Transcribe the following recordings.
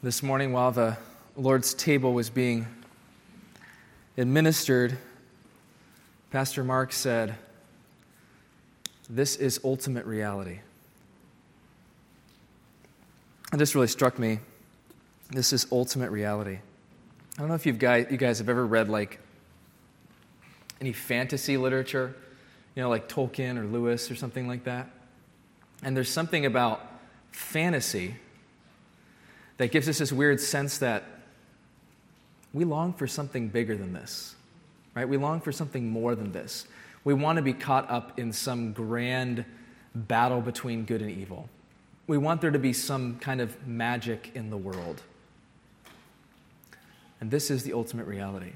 This morning, while the Lord's table was being administered, Pastor Mark said, This is ultimate reality. And this really struck me. This is ultimate reality. I don't know if you've guys, you guys have ever read like any fantasy literature, you know, like Tolkien or Lewis or something like that. And there's something about fantasy that gives us this weird sense that we long for something bigger than this, right? We long for something more than this. We want to be caught up in some grand battle between good and evil. We want there to be some kind of magic in the world. And this is the ultimate reality.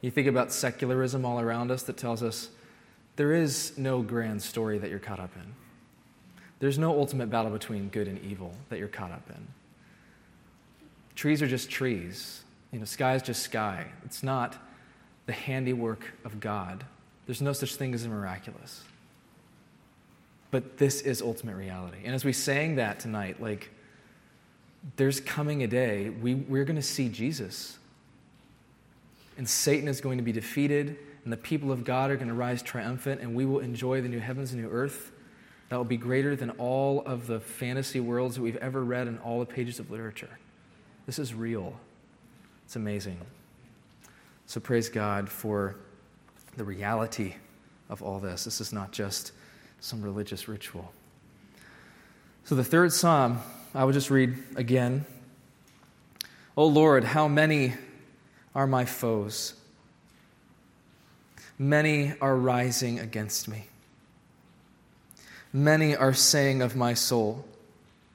You think about secularism all around us that tells us there is no grand story that you're caught up in. There's no ultimate battle between good and evil that you're caught up in. Trees are just trees. You know, sky is just sky. It's not the handiwork of God. There's no such thing as a miraculous. But this is ultimate reality. And as we sang that tonight, like, there's coming a day we, we're going to see Jesus. And Satan is going to be defeated, and the people of God are going to rise triumphant, and we will enjoy the new heavens and new earth that will be greater than all of the fantasy worlds that we've ever read in all the pages of literature. This is real. It's amazing. So praise God for the reality of all this. This is not just some religious ritual. So the third psalm, I will just read again. O Lord, how many are my foes? Many are rising against me. Many are saying of my soul,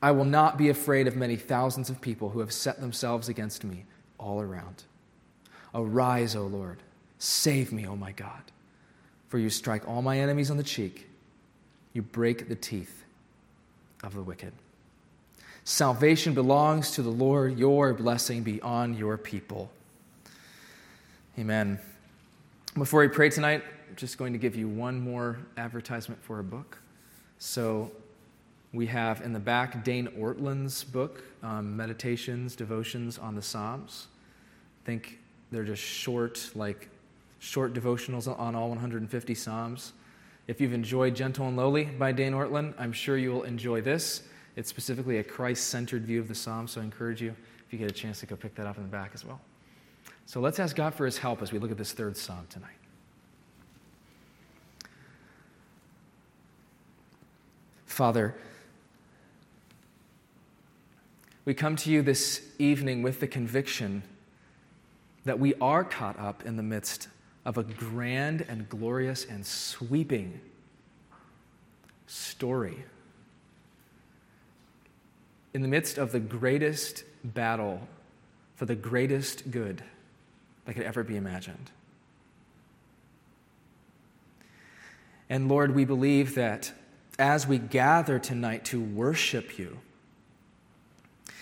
I will not be afraid of many thousands of people who have set themselves against me all around. Arise, O Lord. Save me, O my God. For you strike all my enemies on the cheek, you break the teeth of the wicked. Salvation belongs to the Lord. Your blessing be on your people. Amen. Before we pray tonight, I'm just going to give you one more advertisement for a book. So, we have in the back Dane Ortlund's book, um, Meditations, Devotions on the Psalms. I think they're just short, like short devotionals on all 150 Psalms. If you've enjoyed Gentle and Lowly by Dane Ortland, I'm sure you will enjoy this. It's specifically a Christ centered view of the Psalms, so I encourage you, if you get a chance, to go pick that up in the back as well. So let's ask God for his help as we look at this third Psalm tonight. Father, we come to you this evening with the conviction that we are caught up in the midst of a grand and glorious and sweeping story. In the midst of the greatest battle for the greatest good that could ever be imagined. And Lord, we believe that as we gather tonight to worship you,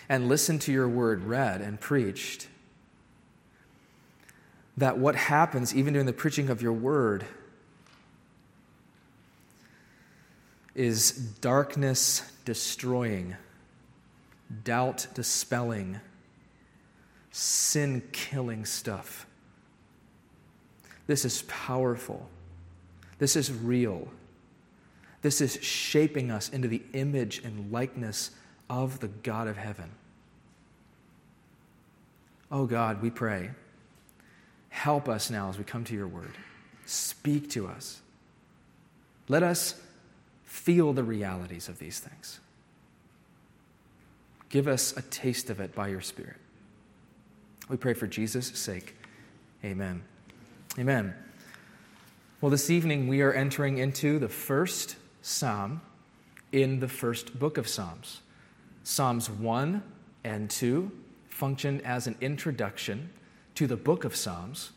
and listen to your word read and preached, that what happens, even during the preaching of your word, is darkness destroying, doubt dispelling, sin killing stuff. This is powerful. This is real. This is shaping us into the image and likeness of the God of heaven. Oh God, we pray. Help us now as we come to your word. Speak to us. Let us feel the realities of these things. Give us a taste of it by your Spirit. We pray for Jesus' sake. Amen. Amen. Well, this evening we are entering into the first psalm in the first book of Psalms. Psalms 1 and 2 functioned as an introduction to the book of Psalms.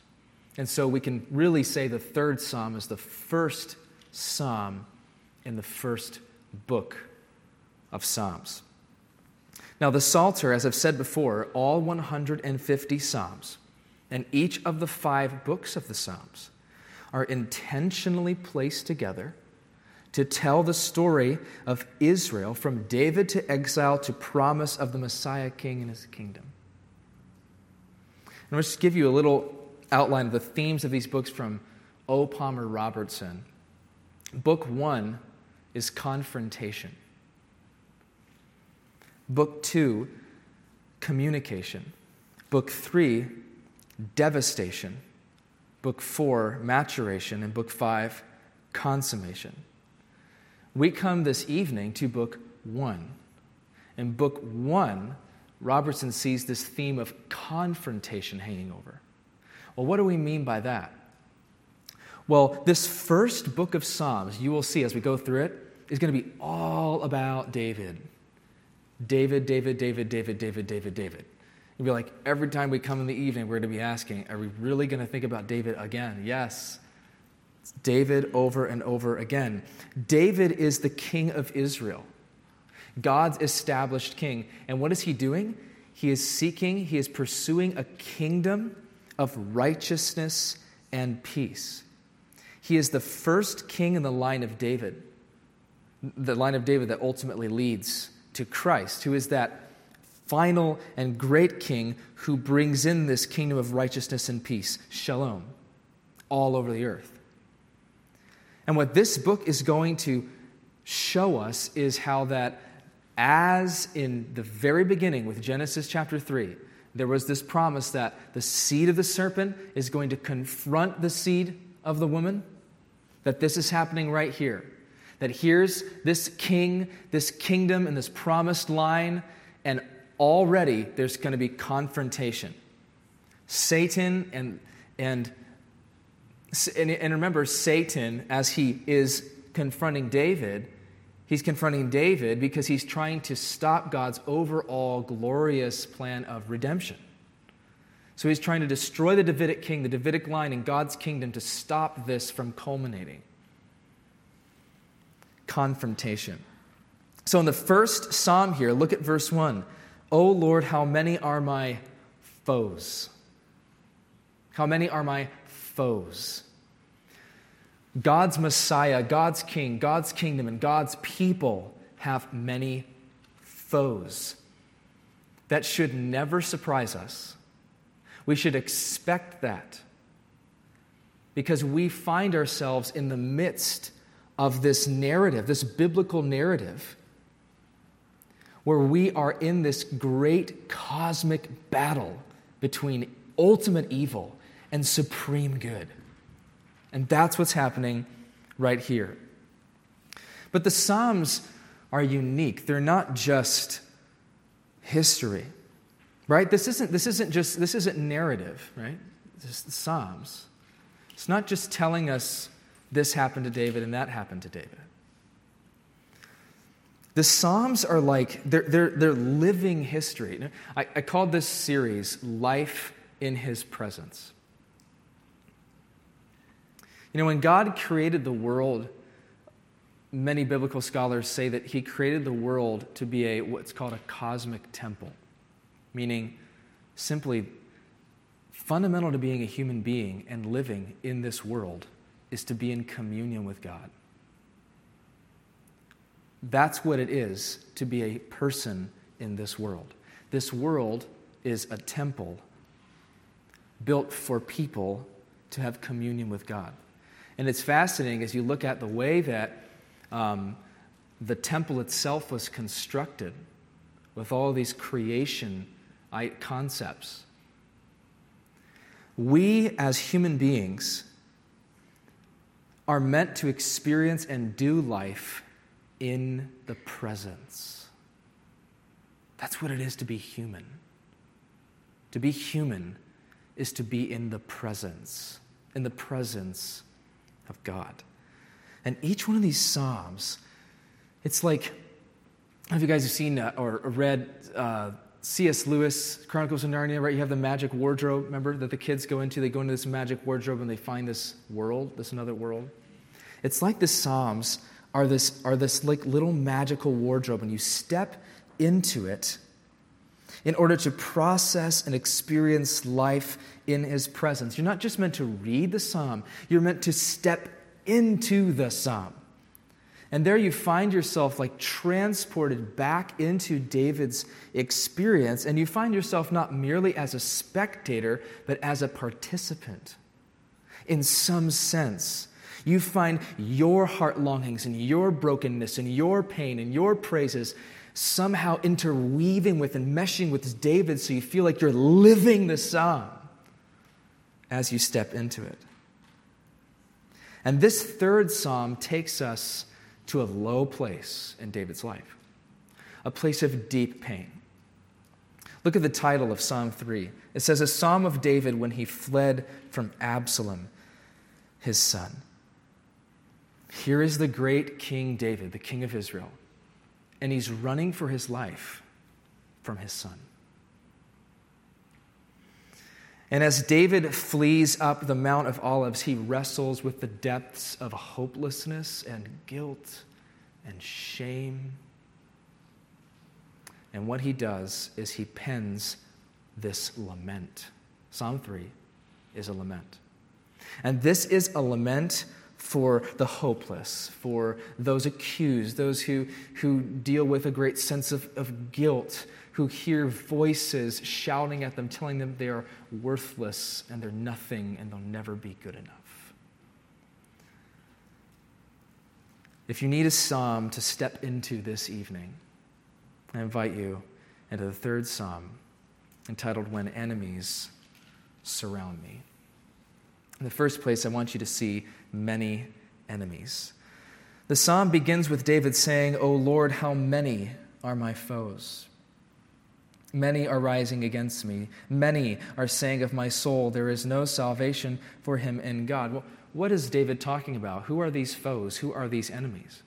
And so we can really say the third psalm is the first psalm in the first book of Psalms. Now, the Psalter, as I've said before, all 150 Psalms, and each of the five books of the Psalms are intentionally placed together to tell the story of Israel from David to exile to promise of the Messiah King and his kingdom. And I'll just give you a little outline of the themes of these books from O. Palmer Robertson. Book one is confrontation. Book two, communication. Book three, devastation. Book four, maturation. And book five, consummation. We come this evening to book one. And book one, Robertson sees this theme of confrontation hanging over. Well, what do we mean by that? Well, this first book of Psalms, you will see as we go through it, is going to be all about David. David, David, David, David, David, David, David. You'll be like, every time we come in the evening, we're going to be asking, are we really going to think about David again? Yes. It's David over and over again. David is the king of Israel, God's established king. And what is he doing? He is seeking, he is pursuing a kingdom of righteousness and peace. He is the first king in the line of David, the line of David that ultimately leads to Christ, who is that final and great king who brings in this kingdom of righteousness and peace, shalom, all over the earth. And what this book is going to show us is how that, as in the very beginning with Genesis chapter 3, there was this promise that the seed of the serpent is going to confront the seed of the woman, that this is happening right here that here's this king, this kingdom, and this promised line, and already there's going to be confrontation. Satan and, and, and remember, Satan, as he is confronting David, he's confronting David because he's trying to stop God's overall glorious plan of redemption. So he's trying to destroy the Davidic king, the Davidic line, and God's kingdom to stop this from culminating confrontation. So, in the first psalm here, look at verse 1. O Lord, how many are my foes? How many are my foes? God's Messiah, God's King, God's kingdom, and God's people have many foes. That should never surprise us. We should expect that because we find ourselves in the midst of this narrative, this biblical narrative, where we are in this great cosmic battle between ultimate evil and supreme good. And that's what's happening right here. But the Psalms are unique. They're not just history. Right? This isn't this isn't just this isn't narrative, right? This is the Psalms. It's not just telling us this happened to David and that happened to David. The Psalms are like, they're, they're, they're living history. I, I called this series Life in His Presence. You know, when God created the world, many biblical scholars say that He created the world to be a what's called a cosmic temple, meaning simply fundamental to being a human being and living in this world is to be in communion with God. That's what it is to be a person in this world. This world is a temple built for people to have communion with God. And it's fascinating as you look at the way that um, the temple itself was constructed with all these creation concepts. We, as human beings, are meant to experience and do life in the presence. That's what it is to be human. To be human is to be in the presence, in the presence of God. And each one of these Psalms, it's like, have you guys have seen uh, or read uh, C.S. Lewis, Chronicles of Narnia, right? You have the magic wardrobe, remember, that the kids go into? They go into this magic wardrobe and they find this world, this another world. It's like the Psalms are this, are this like little magical wardrobe, and you step into it in order to process and experience life in his presence. You're not just meant to read the psalm, you're meant to step into the psalm. And there you find yourself like transported back into David's experience, and you find yourself not merely as a spectator, but as a participant. In some sense, you find your heart longings and your brokenness and your pain and your praises somehow interweaving with and meshing with David so you feel like you're living the psalm as you step into it. And this third psalm takes us to a low place in David's life, a place of deep pain. Look at the title of Psalm 3. It says, A psalm of David when he fled from Absalom, his son. Here is the great King David, the King of Israel, and he's running for his life from his son. And as David flees up the Mount of Olives, he wrestles with the depths of hopelessness and guilt and shame. And what he does is he pens this lament. Psalm 3 is a lament. And this is a lament for the hopeless, for those accused, those who, who deal with a great sense of, of guilt, who hear voices shouting at them, telling them they are worthless and they're nothing and they'll never be good enough. If you need a psalm to step into this evening, I invite you into the third psalm entitled When Enemies Surround Me. In the first place, I want you to see many enemies. The psalm begins with David saying, O Lord, how many are my foes? Many are rising against me. Many are saying of my soul, There is no salvation for him in God. Well, what is David talking about? Who are these foes? Who are these enemies?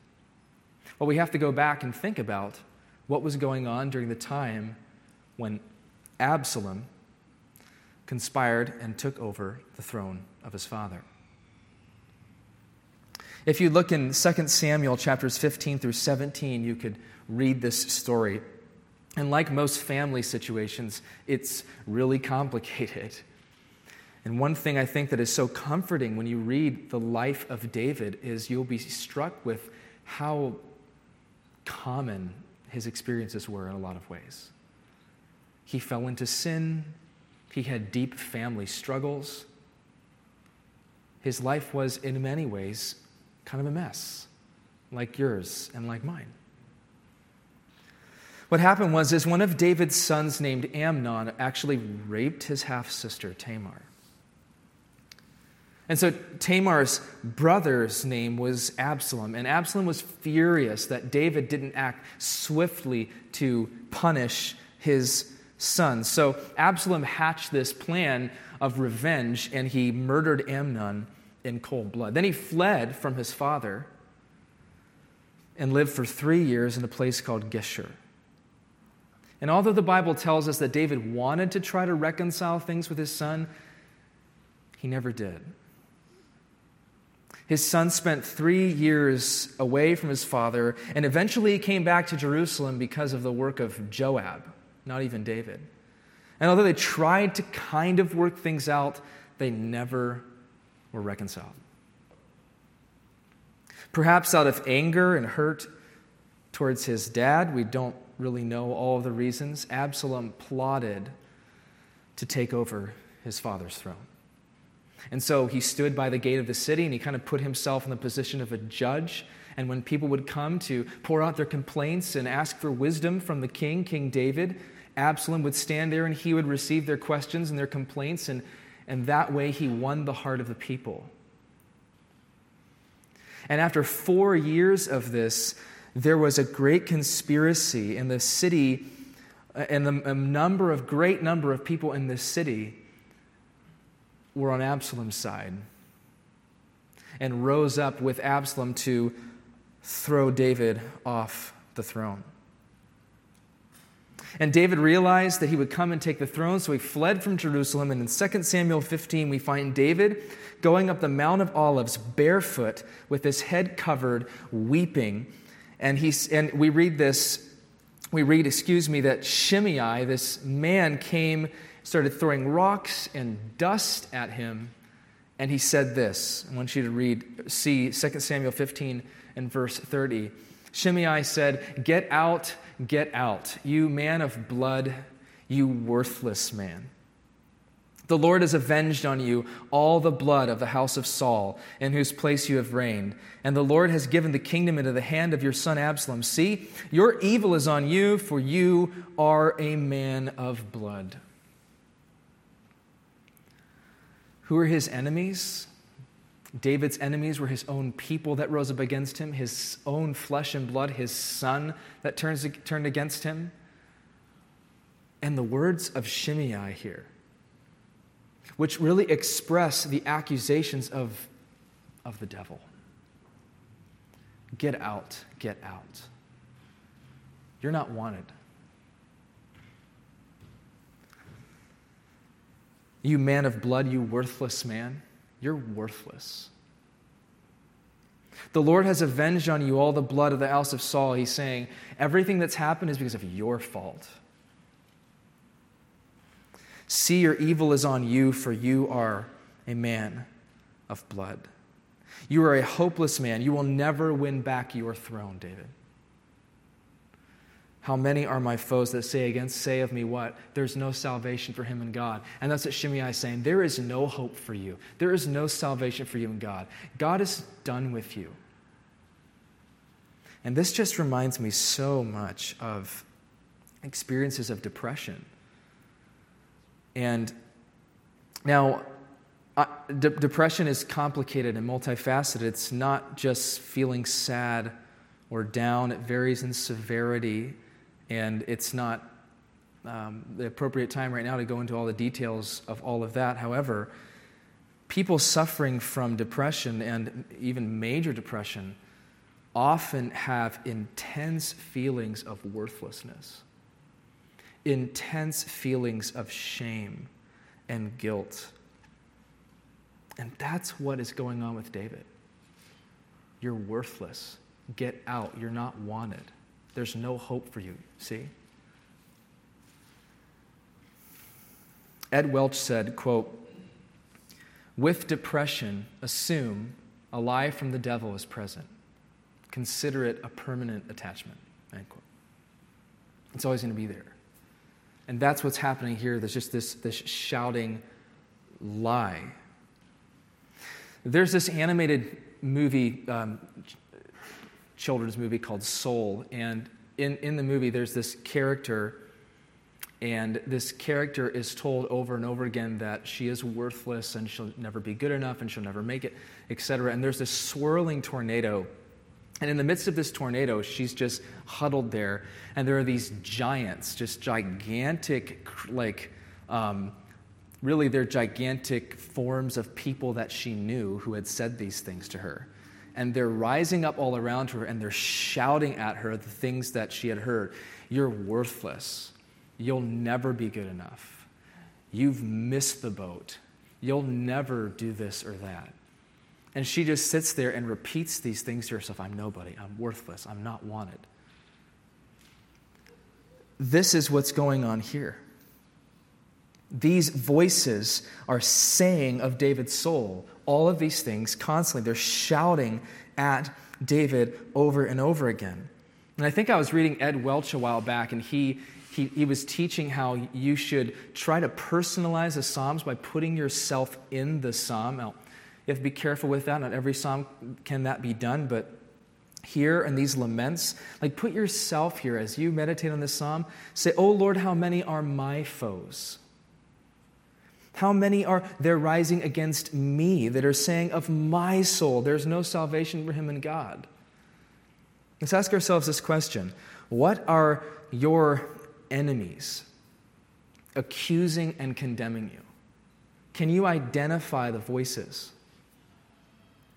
Well, we have to go back and think about what was going on during the time when Absalom conspired and took over the throne of his father. If you look in 2 Samuel chapters 15 through 17, you could read this story. And like most family situations, it's really complicated. And one thing I think that is so comforting when you read the life of David is you'll be struck with how common his experiences were in a lot of ways. He fell into sin, he had deep family struggles. His life was, in many ways, kind of a mess, like yours and like mine. What happened was is one of David's sons named Amnon actually raped his half sister Tamar. And so Tamar's brother's name was Absalom, and Absalom was furious that David didn't act swiftly to punish his son. So Absalom hatched this plan of revenge, and he murdered Amnon in cold blood. Then he fled from his father and lived for three years in a place called Geshur. And although the Bible tells us that David wanted to try to reconcile things with his son, he never did. His son spent three years away from his father and eventually came back to Jerusalem because of the work of Joab, not even David. And although they tried to kind of work things out, they never were reconciled. Perhaps out of anger and hurt towards his dad, we don't really know all of the reasons. Absalom plotted to take over his father's throne. And so he stood by the gate of the city and he kind of put himself in the position of a judge. And when people would come to pour out their complaints and ask for wisdom from the king, King David, Absalom would stand there and he would receive their questions and their complaints and and that way he won the heart of the people. And after four years of this, there was a great conspiracy in the city, uh, and the, a number of great number of people in this city were on Absalom's side and rose up with Absalom to throw David off the throne. And David realized that he would come and take the throne, so he fled from Jerusalem. And in 2 Samuel 15, we find David going up the Mount of Olives barefoot with his head covered, weeping. And, he's, and we read this, we read, excuse me, that Shimei, this man, came, started throwing rocks and dust at him. And he said this. I want you to read, see 2 Samuel 15 and verse 30. Shimei said, Get out, get out, you man of blood, you worthless man. The Lord has avenged on you all the blood of the house of Saul, in whose place you have reigned. And the Lord has given the kingdom into the hand of your son Absalom. See, your evil is on you, for you are a man of blood. Who are his enemies? David's enemies were his own people that rose up against him, his own flesh and blood, his son that turns, turned against him. And the words of Shimei here, which really express the accusations of, of the devil get out, get out. You're not wanted. You man of blood, you worthless man. You're worthless. The Lord has avenged on you all the blood of the house of Saul. He's saying, everything that's happened is because of your fault. See, your evil is on you, for you are a man of blood. You are a hopeless man. You will never win back your throne, David. How many are my foes that say against, say of me what? There's no salvation for him in God. And that's what Shimei is saying. There is no hope for you. There is no salvation for you in God. God is done with you. And this just reminds me so much of experiences of depression. And now, de- depression is complicated and multifaceted. It's not just feeling sad or down, it varies in severity and it's not um, the appropriate time right now to go into all the details of all of that. However, people suffering from depression and even major depression often have intense feelings of worthlessness, intense feelings of shame and guilt. And that's what is going on with David. You're worthless. Get out. You're not wanted. There's no hope for you, see? Ed Welch said, quote, with depression, assume a lie from the devil is present. Consider it a permanent attachment. End quote. It's always going to be there. And that's what's happening here. There's just this, this shouting lie. There's this animated movie, um, children's movie called Soul. And in, in the movie, there's this character, and this character is told over and over again that she is worthless and she'll never be good enough and she'll never make it, etc. And there's this swirling tornado. And in the midst of this tornado, she's just huddled there. And there are these giants, just gigantic, like, um, really, they're gigantic forms of people that she knew who had said these things to her and they're rising up all around her and they're shouting at her the things that she had heard. You're worthless. You'll never be good enough. You've missed the boat. You'll never do this or that. And she just sits there and repeats these things to herself I'm nobody. I'm worthless. I'm not wanted. This is what's going on here. These voices are saying of David's soul all of these things constantly. They're shouting at David over and over again. And I think I was reading Ed Welch a while back, and he, he, he was teaching how you should try to personalize the Psalms by putting yourself in the Psalm. Now, you have to be careful with that. Not every Psalm can that be done, but here in these laments, like put yourself here as you meditate on this Psalm. Say, Oh Lord, how many are my foes? How many are there rising against me that are saying of my soul, there's no salvation for him in God? Let's ask ourselves this question What are your enemies accusing and condemning you? Can you identify the voices?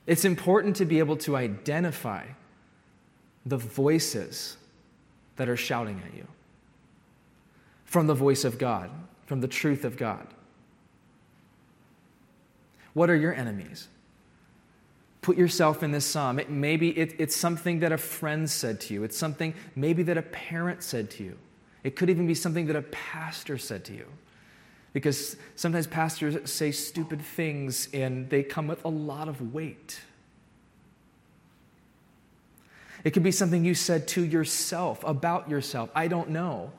It's important to be able to identify the voices that are shouting at you. from the voice of God, from the truth of God? What are your enemies? Put yourself in this psalm. It, maybe it, it's something that a friend said to you. It's something maybe that a parent said to you. It could even be something that a pastor said to you. Because sometimes pastors say stupid things and they come with a lot of weight. It could be something you said to yourself, about yourself. I don't know.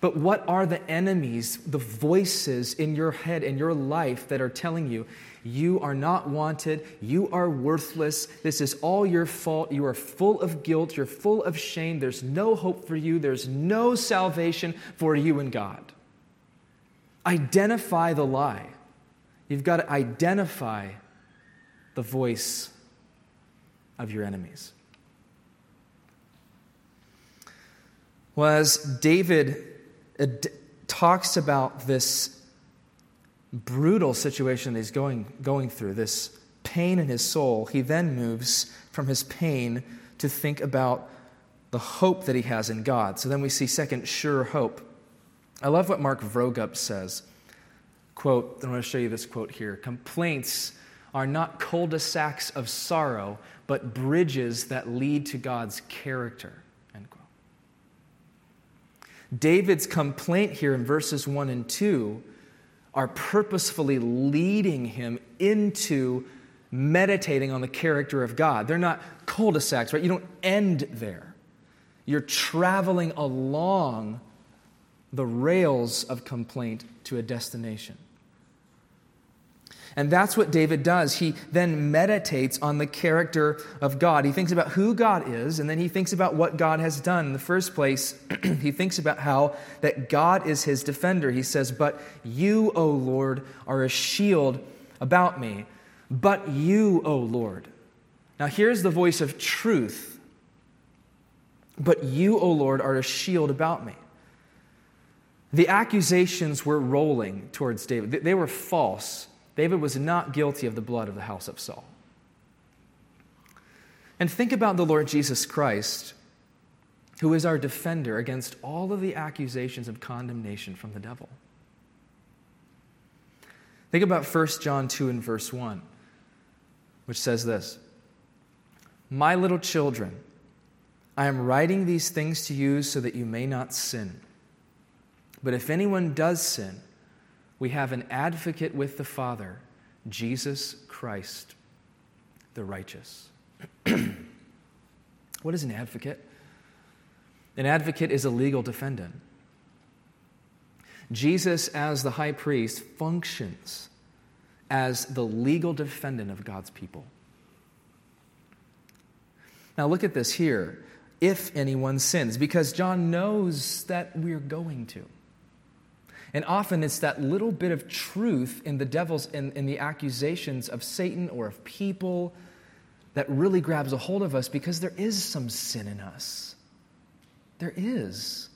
But what are the enemies, the voices in your head, in your life that are telling you, you are not wanted, you are worthless, this is all your fault, you are full of guilt, you're full of shame, there's no hope for you, there's no salvation for you and God? Identify the lie. You've got to identify the voice of your enemies. Well, as David it talks about this brutal situation that he's going, going through, this pain in his soul. He then moves from his pain to think about the hope that he has in God. So then we see second, sure hope. I love what Mark Vroegop says. Quote, I want to show you this quote here. Complaints are not cul-de-sacs of sorrow, but bridges that lead to God's character. David's complaint here in verses 1 and 2 are purposefully leading him into meditating on the character of God. They're not cul de sacs, right? You don't end there. You're traveling along the rails of complaint to a destination. And that's what David does. He then meditates on the character of God. He thinks about who God is, and then he thinks about what God has done. In the first place, he thinks about how that God is his defender. He says, But you, O Lord, are a shield about me. But you, O Lord. Now here's the voice of truth. But you, O Lord, are a shield about me. The accusations were rolling towards David, they were false. David was not guilty of the blood of the house of Saul. And think about the Lord Jesus Christ, who is our defender against all of the accusations of condemnation from the devil. Think about 1 John 2 and verse 1, which says this My little children, I am writing these things to you so that you may not sin. But if anyone does sin, we have an advocate with the Father, Jesus Christ, the righteous. what is an advocate? An advocate is a legal defendant. Jesus, as the high priest, functions as the legal defendant of God's people. Now, look at this here. If anyone sins, because John knows that we're going to. And often it's that little bit of truth in the devil's, in, in the accusations of Satan or of people that really grabs a hold of us because there is some sin in us. There is.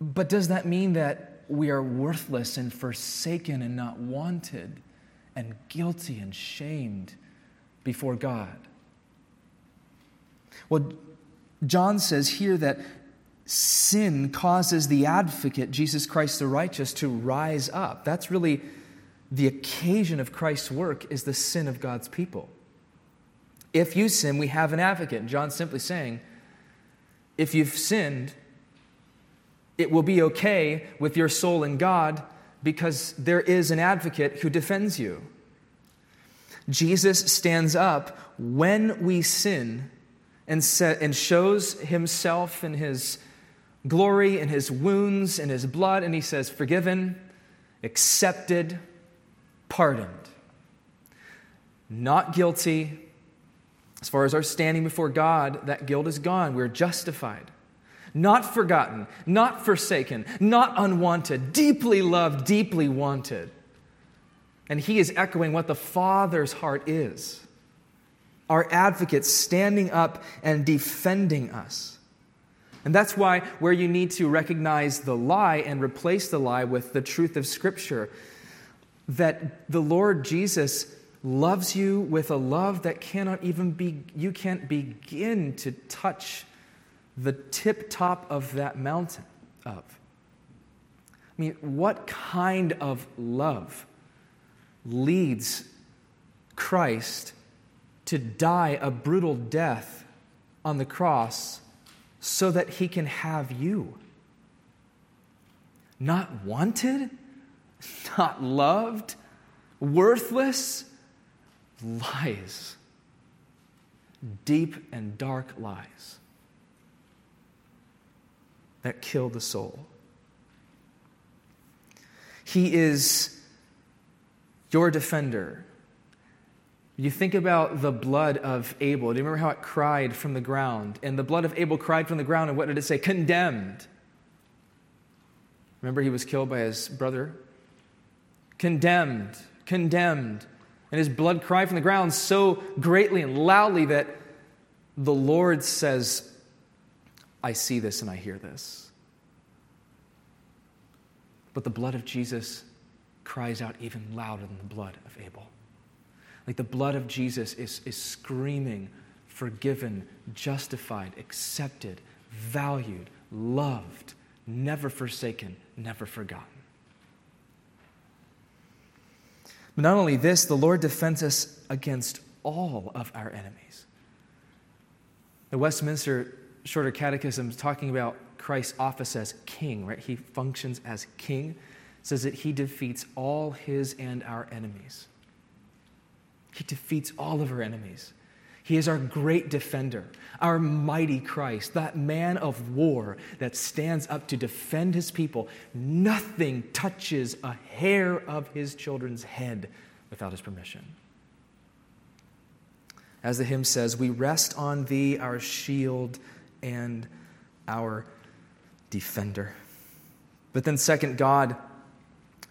But does that mean that we are worthless and forsaken and not wanted and guilty and shamed before God? Well, John says here that sin causes the advocate, Jesus Christ the righteous, to rise up. That's really the occasion of Christ's work is the sin of God's people. If you sin, we have an advocate. And John's simply saying, if you've sinned, it will be okay with your soul and God because there is an advocate who defends you. Jesus stands up when we sin and, set, and shows himself and his glory in his wounds and his blood, and he says, forgiven, accepted, pardoned. Not guilty. As far as our standing before God, that guilt is gone. We're justified. Not forgotten, not forsaken, not unwanted, deeply loved, deeply wanted. And he is echoing what the Father's heart is our advocate standing up and defending us. And that's why, where you need to recognize the lie and replace the lie with the truth of Scripture, that the Lord Jesus loves you with a love that cannot even be, you can't begin to touch the tip top of that mountain of? I mean, what kind of love leads Christ to die a brutal death on the cross so that he can have you? Not wanted, not loved, worthless lies. Deep and dark lies that kill the soul. He is your defender. You think about the blood of Abel. Do you remember how it cried from the ground? And the blood of Abel cried from the ground, and what did it say? Condemned. Remember, he was killed by his brother? Condemned, condemned. And his blood cried from the ground so greatly and loudly that the Lord says, I see this and I hear this. But the blood of Jesus cries out even louder than the blood of Abel. Like the blood of Jesus is, is screaming, forgiven, justified, accepted, valued, loved, never forsaken, never forgotten. But not only this, the Lord defends us against all of our enemies. The Westminster Shorter Catechism is talking about Christ's office as king, right? He functions as king, says that he defeats all his and our enemies. He defeats all of our enemies. He is our great defender, our mighty Christ, that man of war that stands up to defend his people. Nothing touches a hair of his children's head without his permission. As the hymn says, we rest on thee, our shield and our defender. But then, second, God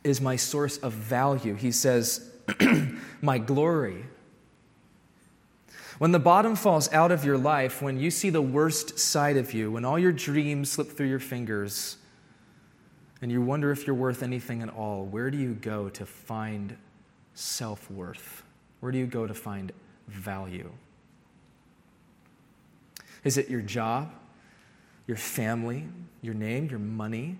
is my source of value. He says, my glory when the bottom falls out of your life, when you see the worst side of you, when all your dreams slip through your fingers, and you wonder if you're worth anything at all, where do you go to find self worth? Where do you go to find value? Is it your job, your family, your name, your money,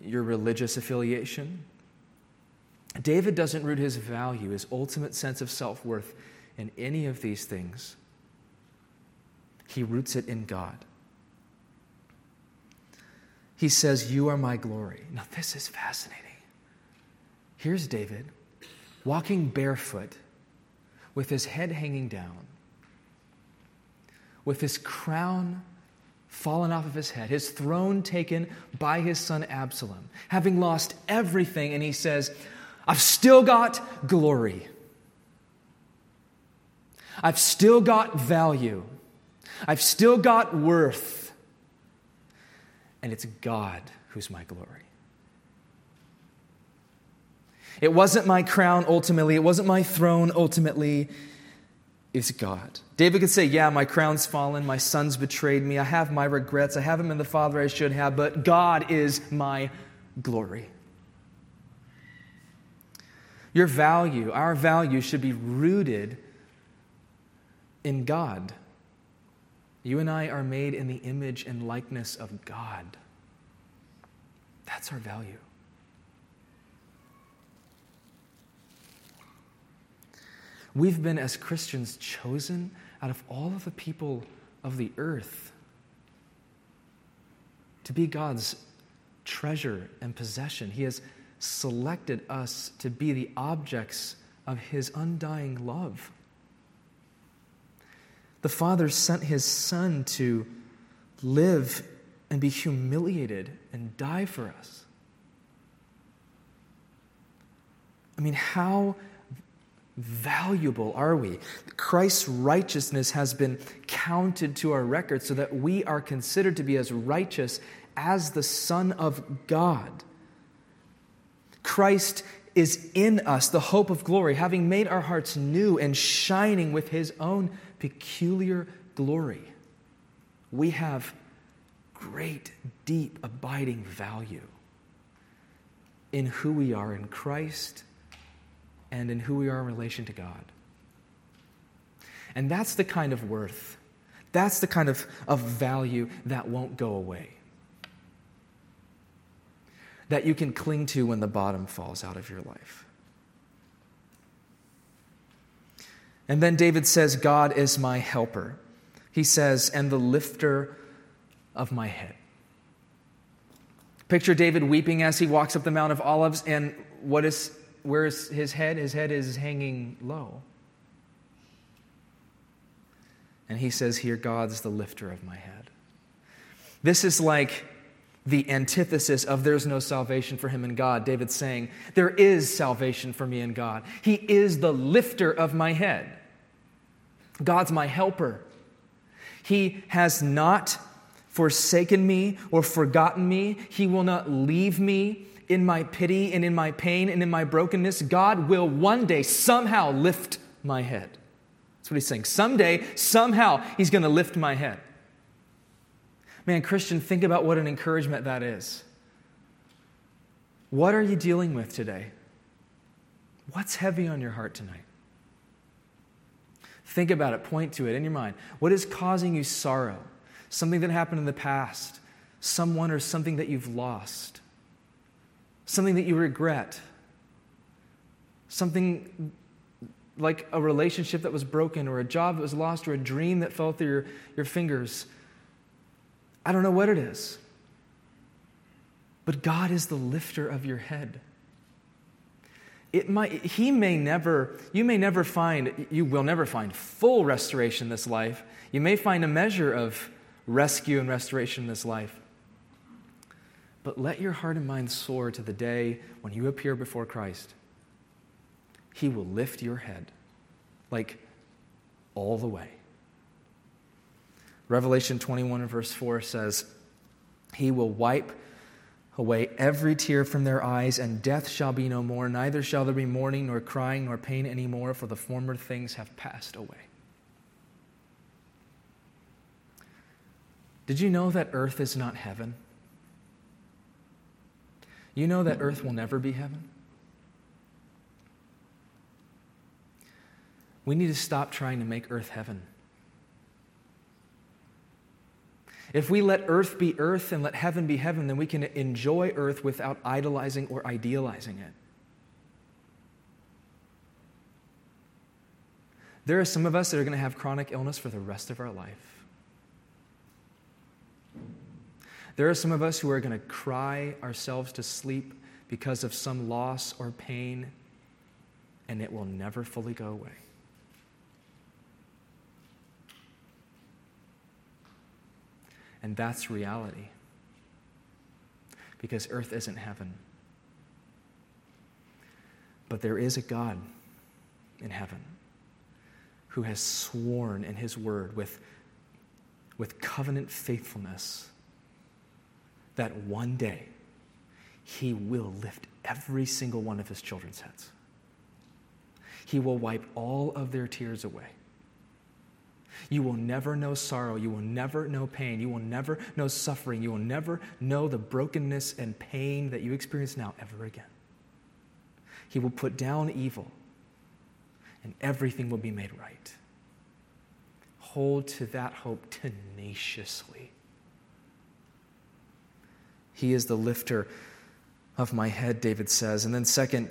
your religious affiliation? David doesn't root his value, his ultimate sense of self worth, in any of these things. He roots it in God. He says, You are my glory. Now, this is fascinating. Here's David walking barefoot with his head hanging down, with his crown fallen off of his head, his throne taken by his son Absalom, having lost everything, and he says, I've still got glory. I've still got value. I've still got worth. And it's God who's my glory. It wasn't my crown ultimately, it wasn't my throne ultimately. It's God. David could say, Yeah, my crown's fallen, my son's betrayed me, I have my regrets, I haven't been the father I should have, but God is my glory. Your value, our value, should be rooted in God. You and I are made in the image and likeness of God. That's our value. We've been, as Christians, chosen out of all of the people of the earth to be God's treasure and possession. He has selected us to be the objects of his undying love. The Father sent his Son to live and be humiliated and die for us. I mean, how valuable are we? Christ's righteousness has been counted to our record so that we are considered to be as righteous as the Son of God. Christ is in us, the hope of glory, having made our hearts new and shining with his own peculiar glory. We have great, deep, abiding value in who we are in Christ and in who we are in relation to God. And that's the kind of worth That's the kind of, of value that won't go away. That you can cling to when the bottom falls out of your life. And then David says, God is my helper. He says, and the lifter of my head. Picture David weeping as he walks up the Mount of Olives, and what is, where is his head? His head is hanging low. And he says here, God's the lifter of my head. This is like the antithesis of there's no salvation for him in God. David's saying, There is salvation for me in God. He is the lifter of my head. God's my helper. He has not forsaken me or forgotten me. He will not leave me in my pity and in my pain and in my brokenness. God will one day somehow lift my head. That's what he's saying. Someday, somehow, he's going to lift my head. Man, Christian, think about what an encouragement that is. What are you dealing with today? What's heavy on your heart tonight? Think about it, point to it in your mind. What is causing you sorrow? Something that happened in the past, someone or something that you've lost, something that you regret, something like a relationship that was broken, or a job that was lost, or a dream that fell through your, your fingers. I don't know what it is. But God is the lifter of your head. It might, he may never, you may never find, you will never find full restoration in this life. You may find a measure of rescue and restoration in this life. But let your heart and mind soar to the day when you appear before Christ he will lift your head, like all the way. Revelation 21 and verse 4 says, He will wipe away every tear from their eyes, and death shall be no more, neither shall there be mourning, nor crying, nor pain any more, for the former things have passed away. Did you know that earth is not heaven? You know that earth will never be heaven? We need to stop trying to make earth heaven. If we let earth be earth and let heaven be heaven, then we can enjoy earth without idolizing or idealizing it. There are some of us that are going to have chronic illness for the rest of our life. There are some of us who are going to cry ourselves to sleep because of some loss or pain, and it will never fully go away. And that's reality. Because earth isn't heaven. But there is a God in heaven who has sworn in his word with, with covenant faithfulness that one day he will lift every single one of his children's heads. He will wipe all of their tears away. You will never know sorrow. You will never know pain. You will never know suffering. You will never know the brokenness and pain that you experience now ever again. He will put down evil, and everything will be made right. Hold to that hope tenaciously. He is the lifter of my head, David says. And then, second,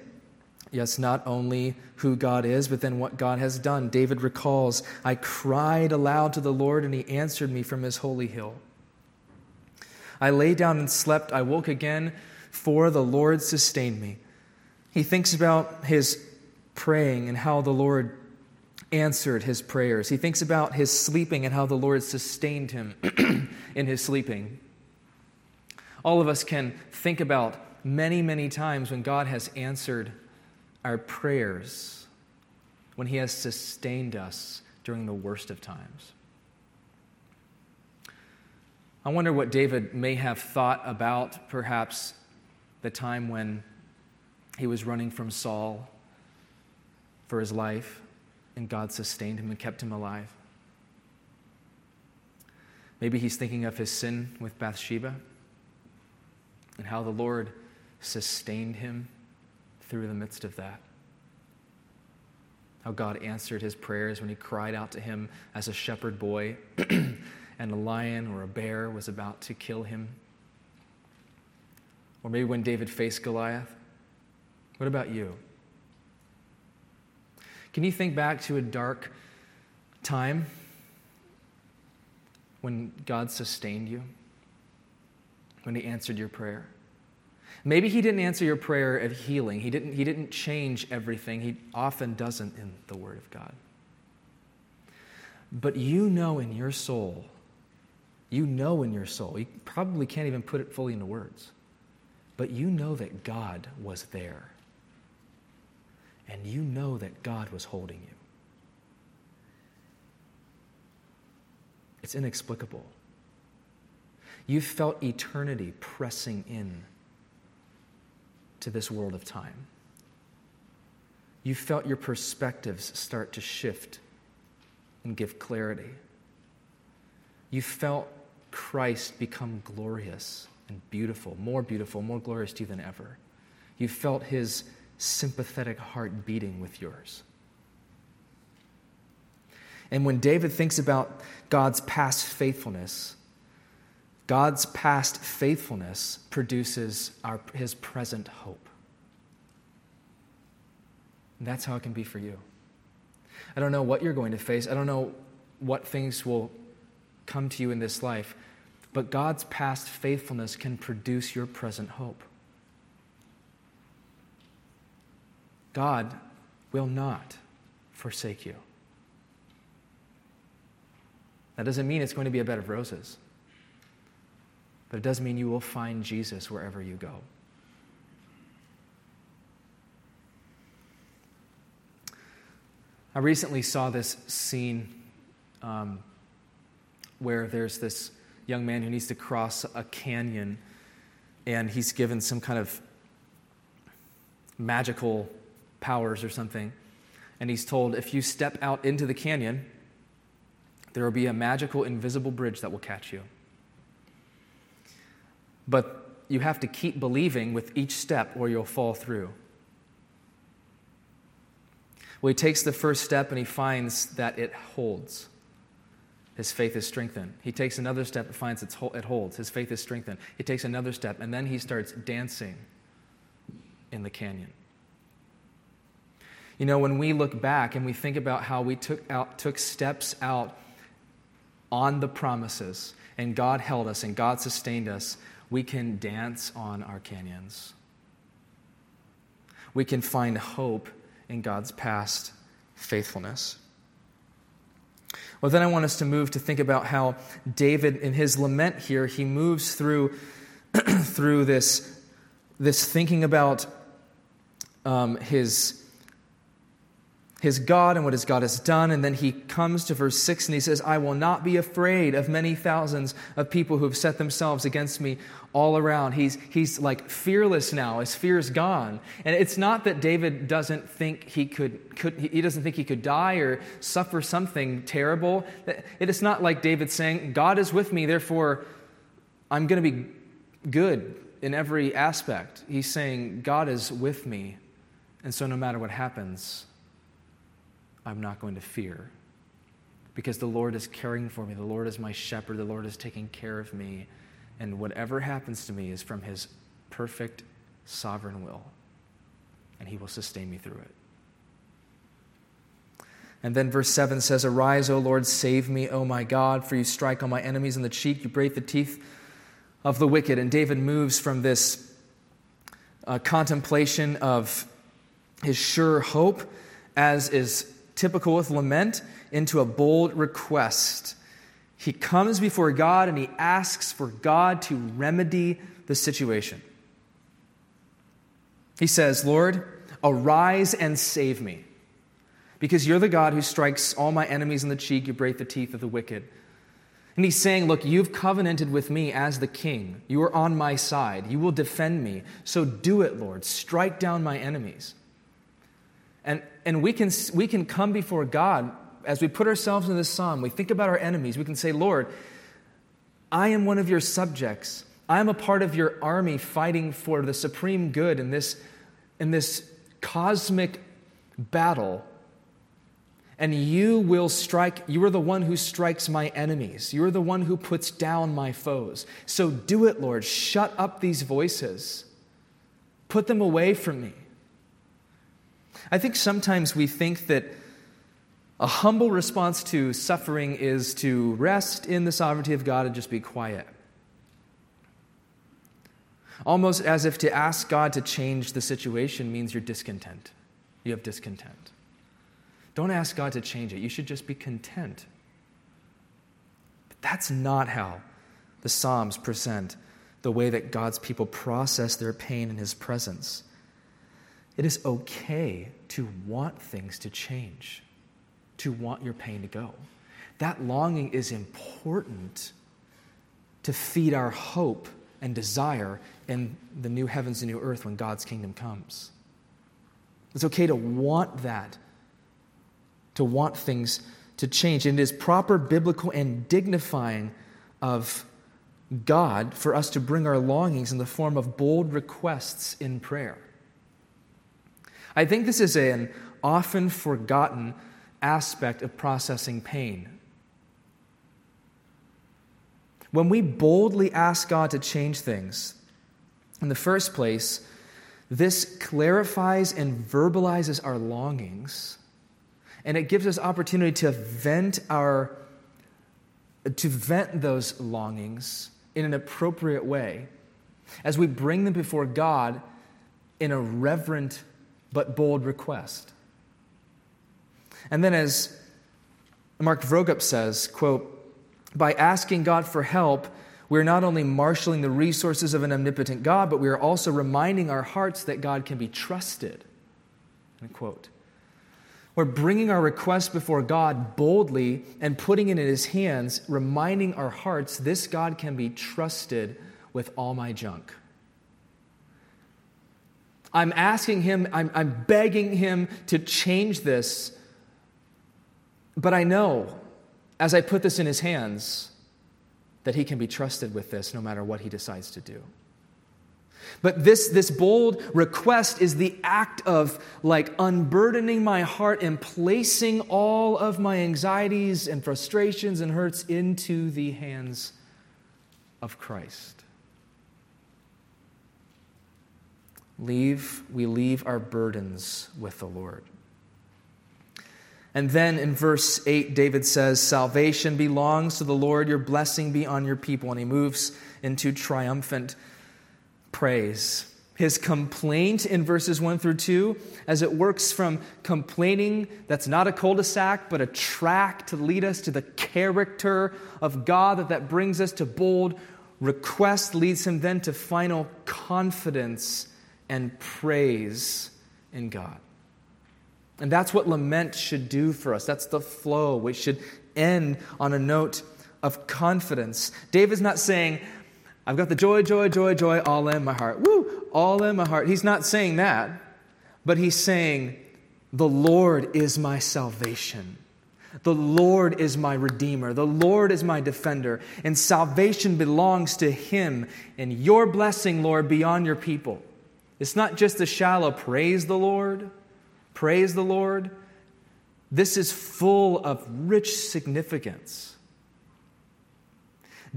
Yes, not only who God is, but then what God has done. David recalls, I cried aloud to the Lord, and he answered me from his holy hill. I lay down and slept. I woke again, for the Lord sustained me. He thinks about his praying and how the Lord answered his prayers. He thinks about his sleeping and how the Lord sustained him in his sleeping. All of us can think about many, many times when God has answered our prayers when He has sustained us during the worst of times. I wonder what David may have thought about perhaps the time when he was running from Saul for his life and God sustained him and kept him alive. Maybe he's thinking of his sin with Bathsheba and how the Lord sustained him through the midst of that. how God answered his prayers when he cried out to him as a shepherd boy and a lion or a bear was about to kill him. Or maybe when David faced Goliath. What about you? Can you think back to a dark time when God sustained you? When He answered your prayer? Maybe He didn't answer your prayer of healing, He didn't, he didn't change everything. He often doesn't in the Word of God. But you know in your soul, you know in your soul, you probably can't even put it fully into words, but you know that God was there. And you know that God was holding you. It's inexplicable. You felt eternity pressing in to this world of time. You felt your perspectives start to shift and give clarity. You felt Christ become glorious and beautiful, more beautiful, more glorious to you than ever. You felt his sympathetic heart beating with yours. And when David thinks about God's past faithfulness, God's past faithfulness produces our, his present hope. And that's how it can be for you. I don't know what you're going to face, I don't know what things will come to you in this life, but God's past faithfulness can produce your present hope. God will not forsake you. That doesn't mean it's going to be a bed of roses, but it does mean you will find Jesus wherever you go. I recently saw this scene um, where there's this young man who needs to cross a canyon, and he's given some kind of magical powers or something. And he's told if you step out into the canyon, there will be a magical, invisible bridge that will catch you. But you have to keep believing with each step or you'll fall through. Well, he takes the first step and he finds that it holds. His faith is strengthened. He takes another step and finds it holds. His faith is strengthened. He takes another step and then he starts dancing in the canyon. You know, when we look back and we think about how we took, out, took steps out on the promises, and God held us and God sustained us, we can dance on our canyons. We can find hope in God's past faithfulness. Well, then I want us to move to think about how David, in his lament here, he moves through, through this, this thinking about um, his his God and what his God has done. And then he comes to verse 6 and he says, I will not be afraid of many thousands of people who have set themselves against me all around. He's, he's like fearless now. His fear is gone. And it's not that David doesn't think he could, could he doesn't think he could die or suffer something terrible. It is not like David saying, God is with me, therefore I'm going to be good in every aspect. He's saying, God is with me. And so no matter what happens, I'm not going to fear because the Lord is caring for me. The Lord is my shepherd. The Lord is taking care of me. And whatever happens to me is from His perfect sovereign will. And He will sustain me through it. And then verse 7 says, Arise, O Lord, save me, O my God, for you strike all my enemies in the cheek, you break the teeth of the wicked. And David moves from this uh, contemplation of his sure hope, as is typical with lament, into a bold request. He comes before God and he asks for God to remedy the situation. He says, Lord, arise and save me. Because you're the God who strikes all my enemies in the cheek, you break the teeth of the wicked. And he's saying, Look, you've covenanted with me as the king. You are on my side. You will defend me. So do it, Lord. Strike down my enemies. And, and we, can, we can come before God as we put ourselves in this psalm. We think about our enemies. We can say, Lord, I am one of your subjects. I am a part of your army fighting for the supreme good in this, in this cosmic battle and you will strike, you are the one who strikes my enemies. You are the one who puts down my foes. So do it, Lord. Shut up these voices, put them away from me. I think sometimes we think that a humble response to suffering is to rest in the sovereignty of God and just be quiet. Almost as if to ask God to change the situation means you're discontent. You have discontent. Don't ask God to change it. You should just be content. But that's not how the Psalms present the way that God's people process their pain in His presence. It is okay to want things to change, to want your pain to go. That longing is important to feed our hope and desire in the new heavens and new earth when God's kingdom comes. It's okay to want that, to want things to change. And it is proper, biblical, and dignifying of God for us to bring our longings in the form of bold requests in prayer. I think this is an often forgotten aspect of processing pain. When we boldly ask God to change things, in the first place, this clarifies and verbalizes our longings, and it gives us opportunity to vent our to vent those longings in an appropriate way as we bring them before God in a reverent but bold request. And then as Mark Vroegop says, quote, by asking God for help, we're not only marshaling the resources of an omnipotent God, but we are also reminding our hearts that God can be trusted. End quote. We're bringing our request before God boldly and putting it in His hands, reminding our hearts this God can be trusted with all my junk. I'm asking Him, I'm, I'm begging Him to change this, but I know as I put this in His hands, that he can be trusted with this no matter what he decides to do. But this, this bold request is the act of like unburdening my heart and placing all of my anxieties and frustrations and hurts into the hands of Christ. Leave, we leave our burdens with the Lord. And then in verse 8, David says, Salvation belongs to the Lord, your blessing be on your people. And he moves into triumphant praise. His complaint in verses 1 through 2, as it works from complaining that's not a cul de sac, but a track to lead us to the character of God, that that brings us to bold request, leads him then to final confidence and praise in God. And that's what lament should do for us. That's the flow. We should end on a note of confidence. David's not saying, I've got the joy, joy, joy, joy all in my heart. Woo, all in my heart. He's not saying that, but he's saying, The Lord is my salvation. The Lord is my redeemer. The Lord is my defender. And salvation belongs to him. And your blessing, Lord, be on your people. It's not just a shallow praise the Lord. Praise the Lord. This is full of rich significance.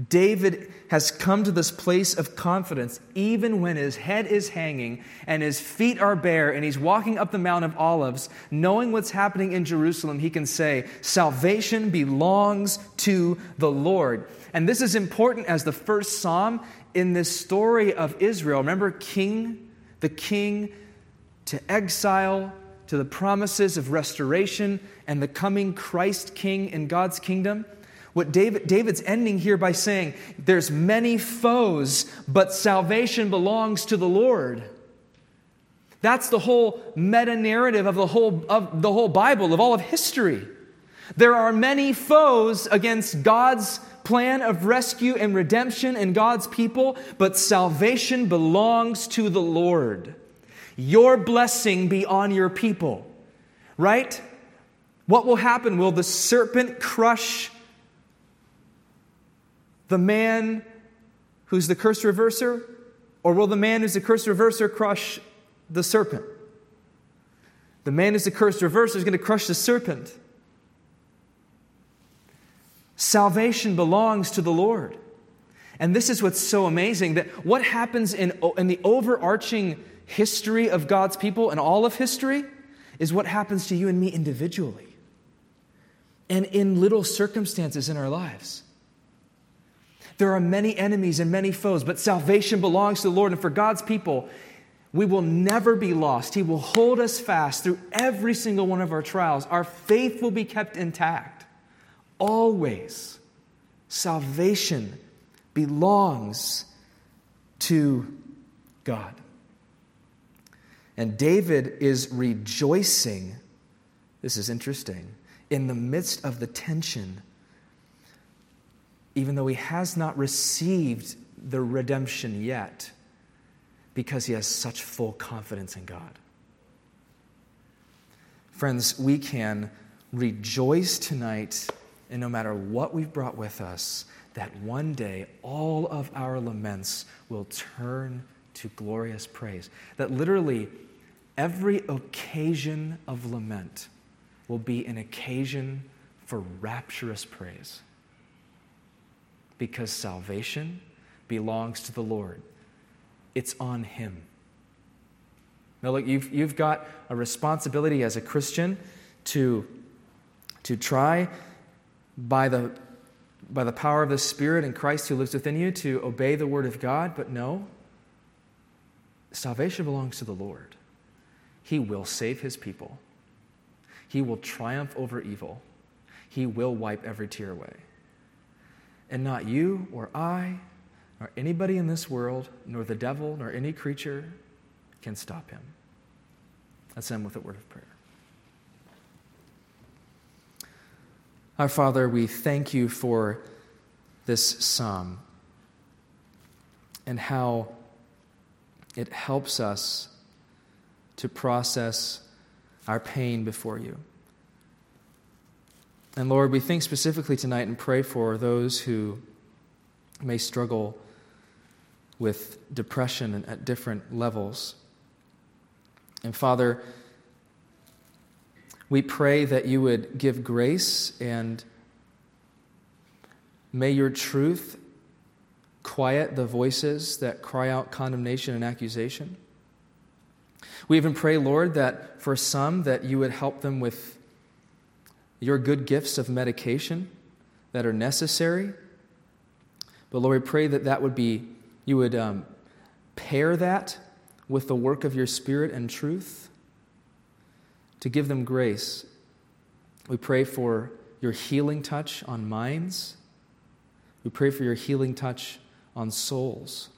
David has come to this place of confidence even when his head is hanging and his feet are bare and he's walking up the Mount of Olives, knowing what's happening in Jerusalem, he can say, Salvation belongs to the Lord. And this is important as the first psalm in this story of Israel. Remember, king, the king to exile, to the promises of restoration and the coming Christ King in God's kingdom. What David, David's ending here by saying, there's many foes, but salvation belongs to the Lord. That's the whole meta narrative of the whole, of the whole Bible, of all of history. There are many foes against God's plan of rescue and redemption in God's people, but salvation belongs to the Lord. Your blessing be on your people. Right? What will happen? Will the serpent crush the man who's the curse reverser? Or will the man who's the curse reverser crush the serpent? The man who's the curse reverser is going to crush the serpent. Salvation belongs to the Lord. And this is what's so amazing that what happens in, in the overarching history of God's people and all of history is what happens to you and me individually and in little circumstances in our lives. There are many enemies and many foes, but salvation belongs to the Lord. And for God's people, we will never be lost. He will hold us fast through every single one of our trials. Our faith will be kept intact. Always. Salvation belongs to God. And David is rejoicing. This is interesting. In the midst of the tension, even though he has not received the redemption yet, because he has such full confidence in God. Friends, we can rejoice tonight, and no matter what we've brought with us, that one day all of our laments will turn to glorious praise. That literally every occasion of lament will be an occasion for rapturous praise. Because salvation belongs to the Lord, it's on Him. Now, look, you've, you've got a responsibility as a Christian to, to try by the by the power of the Spirit and Christ who lives within you to obey the Word of God, but no. Salvation belongs to the Lord. He will save His people, He will triumph over evil, He will wipe every tear away. And not you or I, nor anybody in this world, nor the devil, nor any creature can stop Him. Let's end with a word of prayer. Our Father, we thank you for this psalm and how it helps us to process our pain before you. And Lord, we think specifically tonight and pray for those who may struggle with depression at different levels. And Father, we pray that you would give grace and may your truth quiet the voices that cry out condemnation and accusation. We even pray, Lord, that for some that you would help them with your good gifts of medication that are necessary. But Lord, we pray that that would be you would um, pair that with the work of your Spirit and truth to give them grace. We pray for your healing touch on minds. We pray for your healing touch on souls.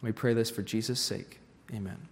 We pray this for Jesus' sake. Amen.